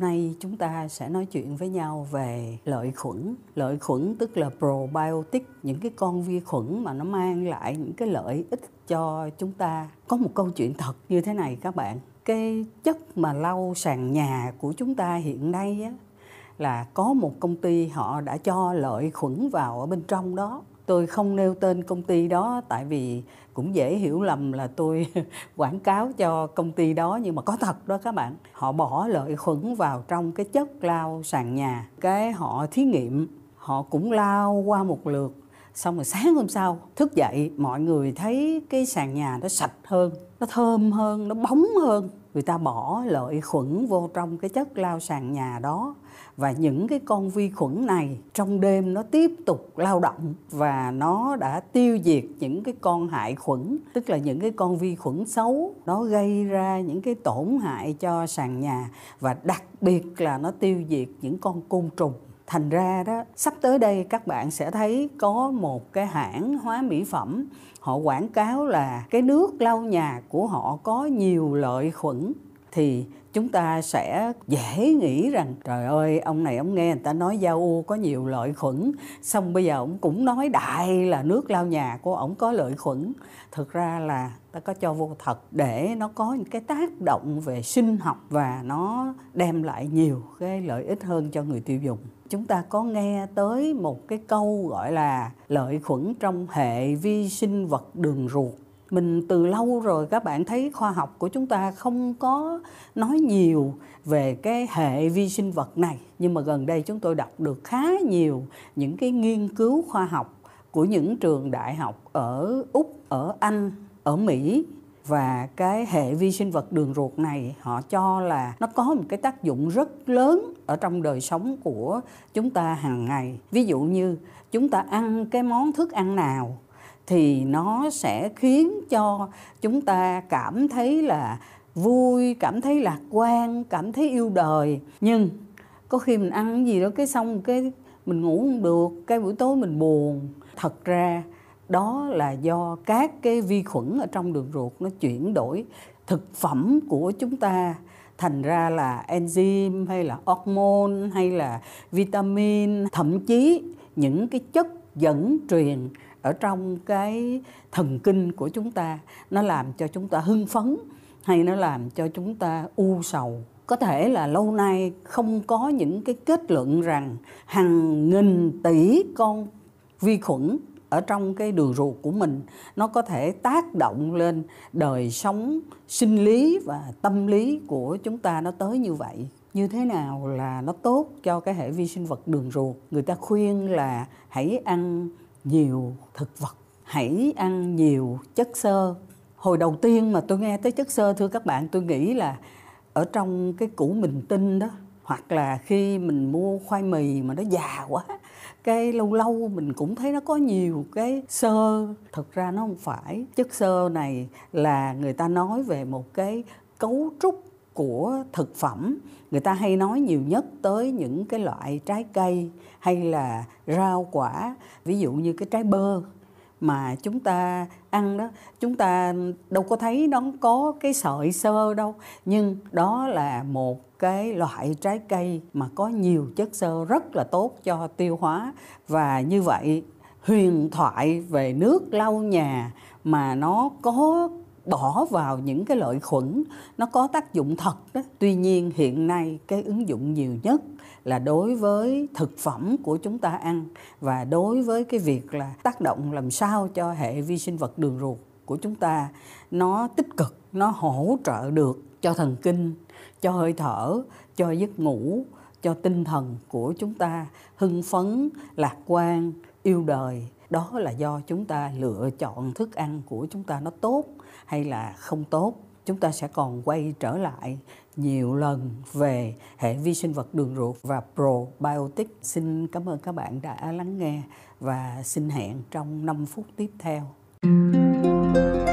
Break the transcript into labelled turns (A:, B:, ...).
A: Hôm nay chúng ta sẽ nói chuyện với nhau về lợi khuẩn. Lợi khuẩn tức là probiotic, những cái con vi khuẩn mà nó mang lại những cái lợi ích cho chúng ta. Có một câu chuyện thật như thế này các bạn. Cái chất mà lau sàn nhà của chúng ta hiện nay á, là có một công ty họ đã cho lợi khuẩn vào ở bên trong đó tôi không nêu tên công ty đó, tại vì cũng dễ hiểu lầm là tôi quảng cáo cho công ty đó, nhưng mà có thật đó các bạn. Họ bỏ lợi khuẩn vào trong cái chất lau sàn nhà. Cái họ thí nghiệm, họ cũng lao qua một lượt. Xong rồi sáng hôm sau, thức dậy, mọi người thấy cái sàn nhà nó sạch hơn, nó thơm hơn, nó bóng hơn người ta bỏ lợi khuẩn vô trong cái chất lau sàn nhà đó. Và những cái con vi khuẩn này trong đêm nó tiếp tục lao động và nó đã tiêu diệt những cái con hại khuẩn, tức là những cái con vi khuẩn xấu. Nó gây ra những cái tổn hại cho sàn nhà và đặc biệt là nó tiêu diệt những con côn trùng thành ra đó, sắp tới đây các bạn sẽ thấy có một cái hãng hóa mỹ phẩm. Họ quảng cáo là cái nước lau nhà của họ có nhiều lợi khuẩn. Thì chúng ta sẽ dễ nghĩ rằng, trời ơi, ông này ông nghe người ta nói giao u có nhiều lợi khuẩn. Xong bây giờ ông cũng nói đại là nước lau nhà của ông có lợi khuẩn. Thực ra là ta có cho vô thật để nó có những cái tác động về sinh học và nó đem lại nhiều cái lợi ích hơn cho người tiêu dùng chúng ta có nghe tới một cái câu gọi là lợi khuẩn trong hệ vi sinh vật đường ruột. Mình từ lâu rồi các bạn thấy khoa học của chúng ta không có nói nhiều về cái hệ vi sinh vật này, nhưng mà gần đây chúng tôi đọc được khá nhiều những cái nghiên cứu khoa học của những trường đại học ở úc, ở anh, ở mỹ và cái hệ vi sinh vật đường ruột này, họ cho là nó có một cái tác dụng rất lớn ở trong đời sống của chúng ta hàng ngày. Ví dụ như chúng ta ăn cái món thức ăn nào thì nó sẽ khiến cho chúng ta cảm thấy là vui, cảm thấy lạc quan, cảm thấy yêu đời. Nhưng có khi mình ăn gì đó, cái xong cái mình ngủ không được, cái buổi tối mình buồn. Thật ra đó là do các cái vi khuẩn ở trong đường ruột nó chuyển đổi thực phẩm của chúng ta, thành ra là enzyme hay là hormone hay là vitamin, thậm chí những cái chất dẫn truyền ở trong cái thần kinh của chúng ta, nó làm cho chúng ta hưng phấn hay nó làm cho chúng ta u sầu. Có thể là lâu nay không có những cái kết luận rằng hàng nghìn tỷ con vi khuẩn ở trong cái đường ruột của mình, nó có thể tác động lên đời sống sinh lý và tâm lý của chúng ta nó tới như vậy. Như thế nào là nó tốt cho cái hệ vi sinh vật đường ruột? Người ta khuyên là hãy ăn nhiều thực vật, hãy ăn nhiều chất xơ. Hồi đầu tiên mà tôi nghe tới chất xơ, thưa các bạn, tôi nghĩ là ở trong cái củ mình tinh đó, hoặc là khi mình mua khoai mì mà nó già quá cái lâu lâu mình cũng thấy nó có nhiều cái sơ. Thực ra nó không phải. Chất sơ này là người ta nói về một cái cấu trúc của thực phẩm. Người ta hay nói nhiều nhất tới những cái loại trái cây hay là rau quả. Ví dụ như cái trái bơ mà chúng ta ăn đó, chúng ta đâu có thấy nó có cái sợi sơ đâu. Nhưng đó là một cái loại trái cây mà có nhiều chất xơ rất là tốt cho tiêu hóa. Và như vậy, huyền thoại về nước lau nhà mà nó có bỏ vào những cái lợi khuẩn, nó có tác dụng thật đó. Tuy nhiên, hiện nay cái ứng dụng nhiều nhất là đối với thực phẩm của chúng ta ăn và đối với cái việc là tác động làm sao cho hệ vi sinh vật đường ruột của chúng ta, nó tích cực, nó hỗ trợ được cho thần kinh, cho hơi thở, cho giấc ngủ, cho tinh thần của chúng ta hưng phấn, lạc quan, yêu đời đó là do chúng ta lựa chọn thức ăn của chúng ta nó tốt hay là không tốt chúng ta sẽ còn quay trở lại nhiều lần về hệ vi sinh vật đường ruột và probiotic. Xin cảm ơn các bạn đã lắng nghe và xin hẹn trong 5 phút tiếp theo. thank you